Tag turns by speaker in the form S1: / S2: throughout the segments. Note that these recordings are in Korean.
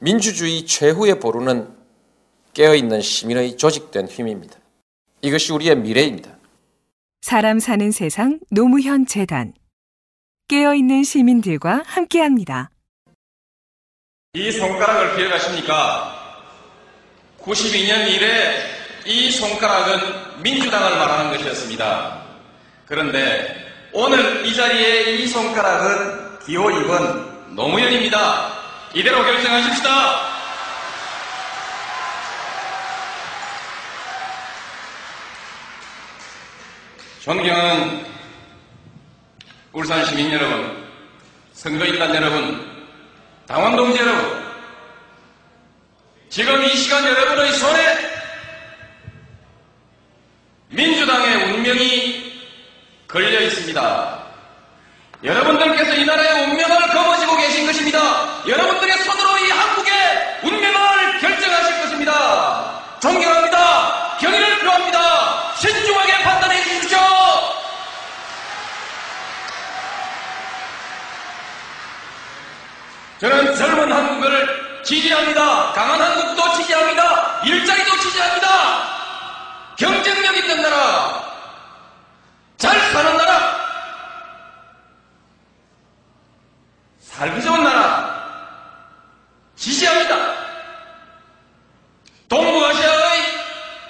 S1: 민주주의 최후의 보루는 깨어있는 시민의 조직된 힘입니다. 이것이 우리의 미래입니다.
S2: 사람 사는 세상 노무현 재단 깨어있는 시민들과 함께합니다.
S3: 이 손가락을 기억하십니까? 92년 이래 이 손가락은 민주당을 말하는 것이었습니다. 그런데 오늘 이 자리에 이 손가락은 기호 2번 노무현입니다. 이대로 결정하십시다. 존경하는 울산 시민 여러분, 선거인단 여러분, 당원 동지 여러분, 지금 이 시간 여러분의 손에 민주당의 운명이 걸려 있습니다. 여러분들께서 이 나라의 운명을 거머쥐고 계신 것입니다. 여러분들의 손으로 이 한국의 운명을 결정하실 것입니다. 존경합니다. 경의를 표합니다. 신중하게 판단해 주십시오. 저는 젊은 한국을 지지합니다. 강한 한국도 지지합니다. 일자리도 지지합니다. 경쟁력 있는 나라, 잘 사는 나라, 살기 좋은 나라, 지지합니다. 동북아시아의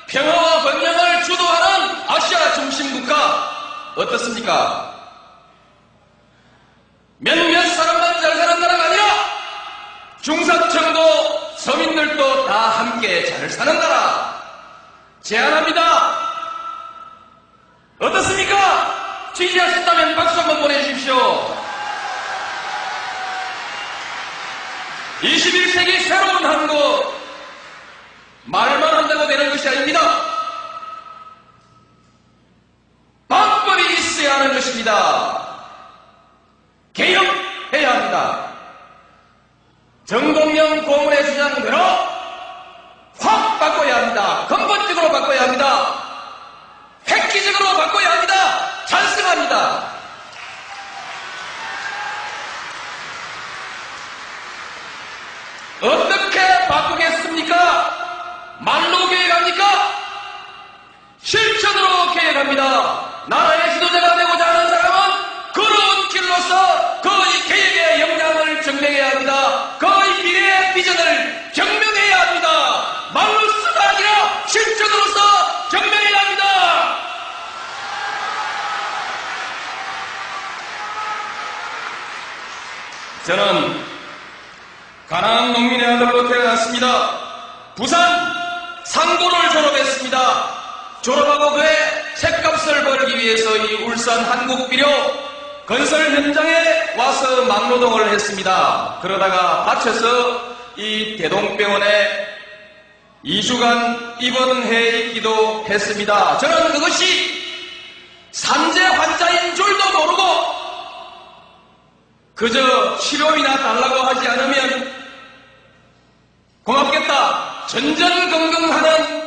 S3: 평화와 번영을 주도하는 아시아 중심국가, 어떻습니까? 몇몇 사람만 잘 사는 나라가 아니라 중산층도 서민들도 다 함께 잘 사는 나라 제안합니다. 어떻습니까? 지지하신다면 박수 한번 보내주십시오. 21세기 새로운 한국 말만 한다고 되는 것이 아닙니다. 방법이 있어야 하는 것입니다. 개혁해야 합니다. 정동영 고문의 주장대로 확 바꿔야 합니다. 근본적으로 바꿔야 합니다. 획기적으로 바꿔야 합니다. 어떻게 바꾸겠습니까? 말로 계획합니까? 계획합니다. 나라의 지도자가 되고자 하는 사람은 걸어온 길로서 그의 계획의 역량을 증명해야 합니다. 그의 미래의 비전을 증명해야 합니다. 말로서가 아니라 실천으로서 증명해야 합니다. 저는 가난한 농민의 아들로 태어났습니다. 부산 상고를 졸업했습니다. 졸업하고 그의 책값을 벌기 위해서 이 울산 한국비료 건설 현장에 와서 막노동을 했습니다. 그러다가 다쳐서 이 대동병원에 2주간 입원해 있기도 했습니다. 저는 그것이 산재 환자인 줄도 모르고 그저 치료비나 달라고 하지 않으면 고맙겠다. 전전긍긍하는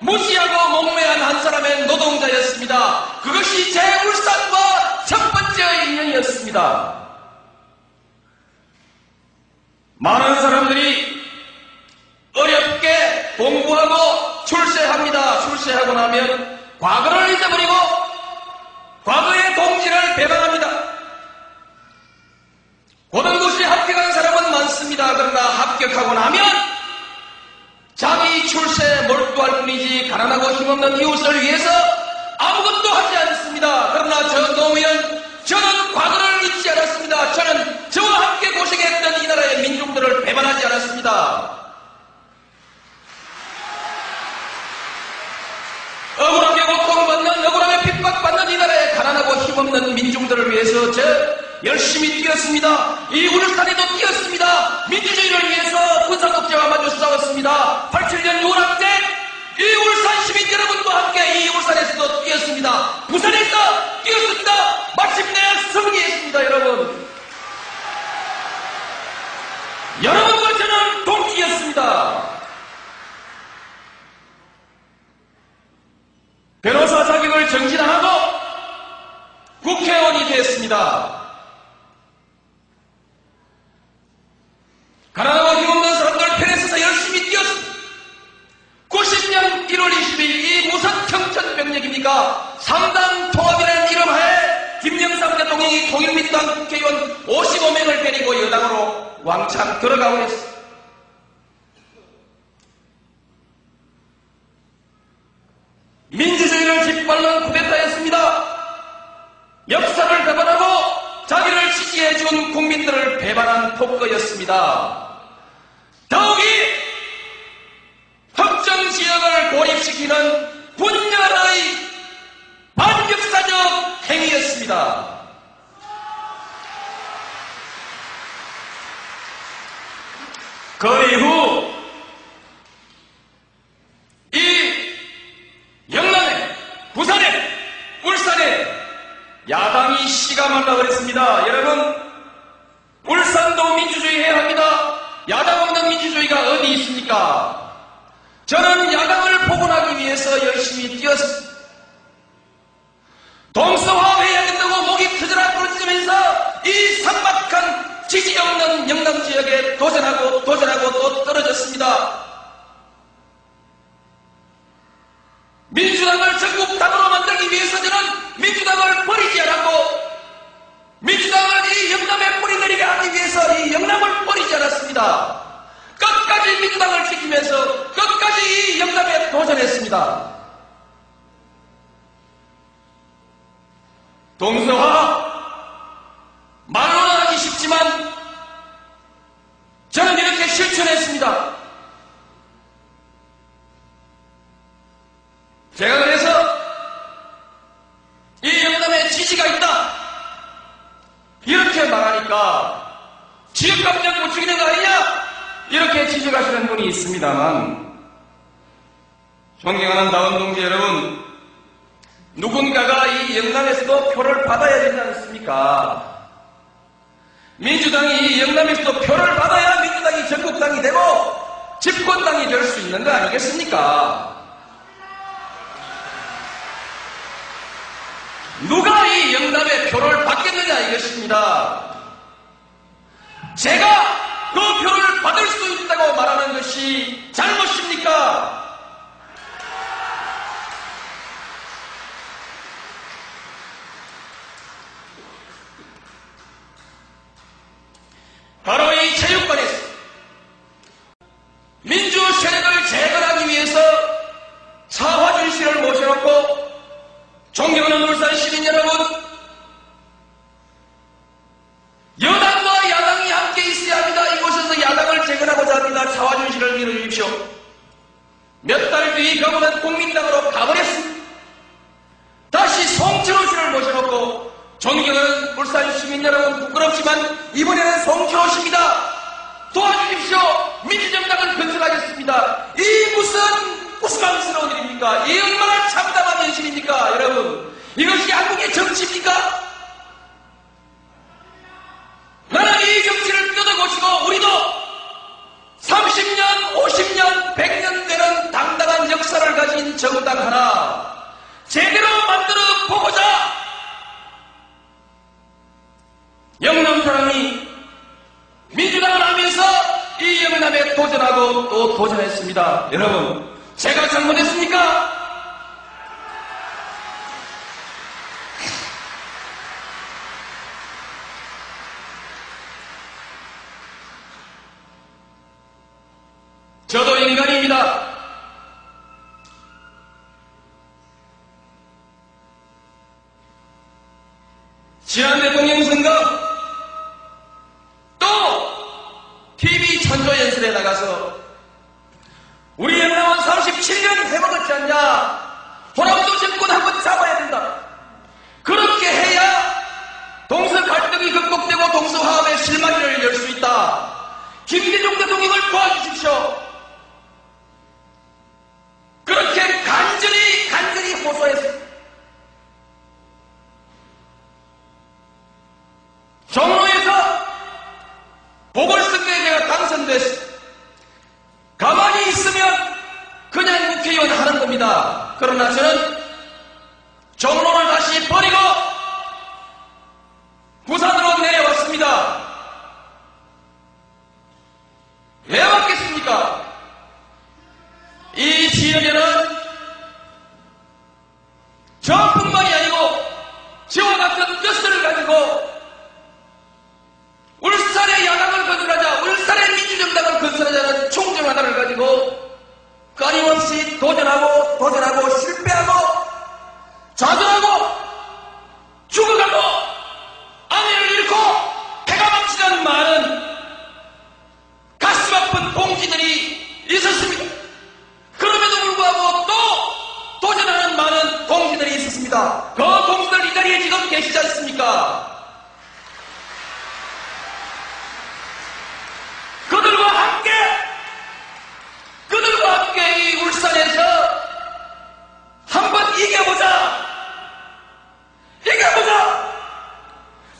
S3: 무시하고 목매한 한 사람의 노동자였습니다. 그것이 제 울산과 첫 번째 인연이었습니다. 많은 사람들이 어렵게 공부하고 출세합니다. 출세하고 나면 과거를 잊어버리고 과거의 동지를 배반합니다. 고등고시에 합격한 사람은 많습니다. 그러나 합격하고 나면 자기 출세에 몰두할 뿐이지 가난하고 힘없는 이웃을 위해서 아무것도 하지 않습니다. 그러나 저 노무현 저는 과거를 잊지 않았습니다. 저는 저와 함께 고생했던 이 나라의 민중들을 배반하지 않았습니다. 억울하게 고통받는 억울하게 핍박받는 이 나라의 가난하고 힘없는 민중들을 위해서 저 열심히 뛰었습니다. 이 울산에도 뛰었습니다. 민주주의를 위해서 군사독재와 마주 싸웠습니다. 87년 6월 때 이 울산 시민 여러분과 함께 이 울산에서도 뛰었습니다. 부산에서 뛰었습니다. 마침내 승리했습니다, 여러분. 여러분과 저는 동지였습니다. 변호사 자격을 정진하고 국회의원이 됐습니다. 55명을 데리고 여당으로 왕창 들어가고 했습니다. 민주주의를 짓밟는 쿠데타였습니다. 역사를 배반하고 자기를 지지해준 국민들을 배반한 폭거였습니다. 더욱이 특정 지역을 고립시키는 분열의 반역사적 행위였습니다. 그 이후 이 영남에, 부산에, 울산에 야당이 씨가 말라 그랬습니다. 여러분, 울산도 민주주의 해야 합니다. 야당 없는 민주주의가 어디 있습니까? 저는 야당을 복원하기 위해서 열심히 뛰었습니다. 동서화해야 된다고 목이 터져라 부르짖으면서 이 없는 영남 지역에 도전하고 도전하고 또 떨어졌습니다. 민주당을 전국당으로 만들기 위해서 저는 민주당을 버리지 않았고 민주당을 이 영남에 뿌리내리게 하기 위해서 이 영남을 버리지 않았습니다. 끝까지 민주당을 지키면서 끝까지 이 영남에 도전했습니다. 동서화 말로는 하기 쉽지만 저는 이렇게 실천했습니다. 제가 그래서 이 영남에 지지가 있다 이렇게 말하니까 지역감정 못 죽이는 거 아니냐 이렇게 지적하시는 분이 있습니다만 존경하는 다원 동지 여러분 누군가가 이 영남에서도 표를 받아야 되지 않습니까? 민주당이 이 영남에서도 표를 받아야 민주당이 전국당이 되고 집권당이 될 수 있는 거 아니겠습니까? 누가 이 영남의 표를 받겠느냐 이것입니다. 제가 그 표를 받을 수 있다고 말하는 것이 잘못입니까? 정치입니까? 나는 이 정치를 뜯어고치고 우리도 30년, 50년, 100년 되는 당당한 역사를 가진 정당 하나 제대로 만들어 보고자 영남 사람이 민주당을 하면서 이 영남에 도전하고 또 도전했습니다. 여러분, 제가 잘못했습니까? 저도 인간입니다. 지난 대통령 선거 또 TV 천조 연설에 나가서 우리 영남은 37년 해먹었지 않냐? 호남도 정권 한번 잡아야 된다. 그렇게 해야 동서 갈등이 극복되고 동서 화합의 실마리를 열 수 있다. 김대중 대통령을 도와주십시오 동지들이 있었습니다. 그럼에도 불구하고 또 도전하는 많은 동지들이 있었습니다. 그 동지들 이 자리에 지금 계시지 않습니까? 그들과 함께 그들과 함께 이 울산에서 한번 이겨보자 이겨보자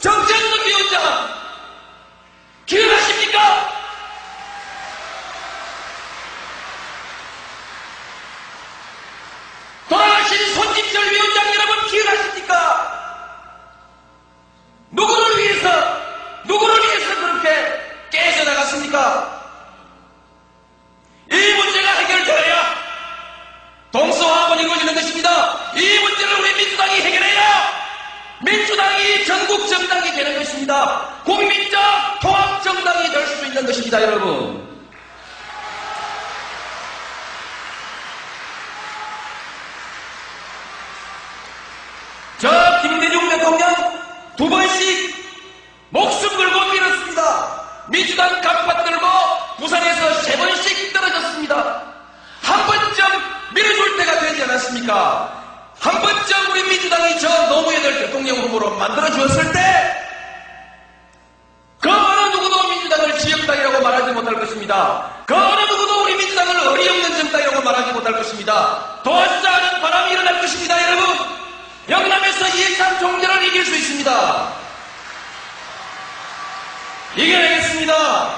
S3: 정찬석 위원장 기억하십니까? 돌아가신 손진철 위원장 여러분 기억하십니까? 누구를 위해서 누구를 위해서 그렇게 깨져나갔습니까? 이 문제가 해결되어야 동서화합은 이루어지는 것입니다. 이 문제를 우리 민주당이 해결해야 민주당이 전국 정당이 되는 국민적 통합 정당이 될 수 있는 것입니다, 여러분. 저 김대중 대통령 두 번씩 목숨 걸고 밀었습니다. 민주당 간판 들고 부산에서 세 번씩 떨어졌습니다. 한 번쯤 밀어줄 때가 되지 않았습니까? 한 번쯤 우리 민주당이 저 노무현을 대통령 후보로 만들어 주었을 때, 못할 것입니다. 도와주자 하는 바람이 일어날 것입니다, 여러분. 영남에서 이해찬 총재를 이길 수 있습니다. 이겨내겠습니다.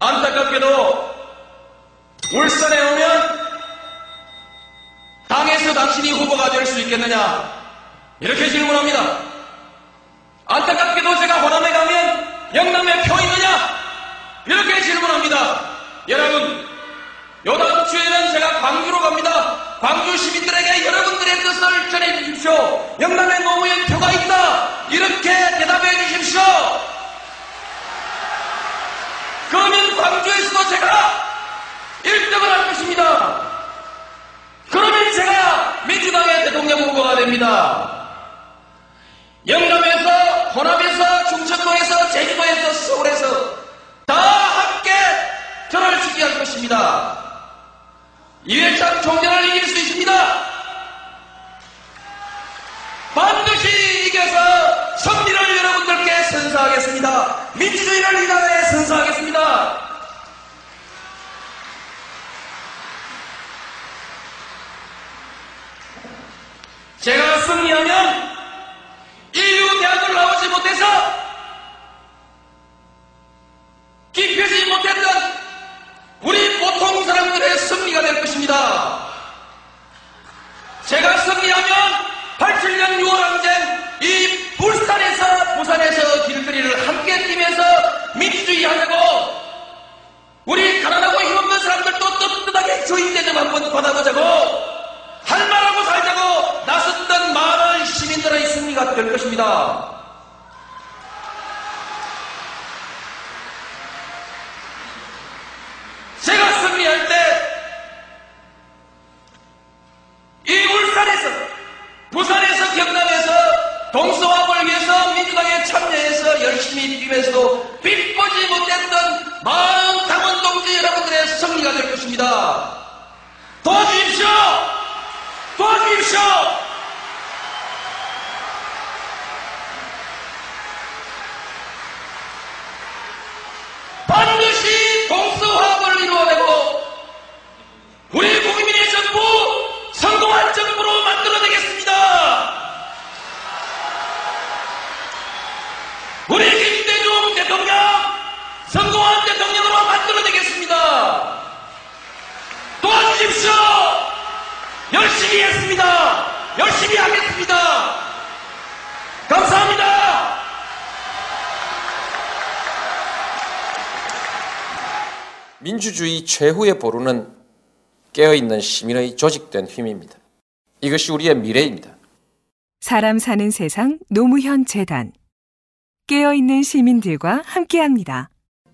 S3: 안타깝게도 울산에 오면 당에서 당신이 후보가 될 수 있겠느냐? 이렇게 질문합니다. 안타깝게도 제가 호남에 가면 영남에 표 있느냐? 이렇게 질문합니다. 여러분, 요다음 주에는 제가 광주로 갑니다. 광주 시민들에게 여러분들의 뜻을 전해 주십시오. 영남에 노무현 표가 있다. 이렇게 대답해 주십시오. 그러면 광주에서도 제가 1등을 할 것입니다. 그러면 제가 민주당의 대통령 후보가 됩니다. 영남에서, 호남에서, 충청도에서, 제주도에서, 서울에서 다 함께 저를 지지할 것입니다. 이회창 총장을 이길 수 있습니다. 반드시 이겨서 승리를 여러분들께 선사하겠습니다. 민주주의를 이 나라에 선사하겠습니다. 제가 승리하면 한번 받아보자고 할 말하고 살자고 나섰던 많은 시민들의 승리가 될 것입니다. 제가 승리할 때 이 울산에서 부산에서 경남에서 동서화합을 위해서 민주당에 참여해서 열심히 뛰면서도 빛보지 못했던 많은 당원 동지 여러분들의 승리가 될 것입니다. 도와주십시오! 도와주십시오! 반드시 동서화합을 이루어내고 우리 국민의 정부 성공한 정부로 만들어내겠습니다. 우리 김대중 대통령 성공한 대통령으로 만들어내겠습니다. 도와주십시오. 열심히 했습니다. 열심히 하겠습니다. 감사합니다.
S1: 민주주의 최후의 보루는 깨어있는 시민의 조직된 힘입니다. 이것이 우리의 미래입니다.
S2: 사람 사는 세상 노무현 재단 깨어있는 시민들과 함께합니다.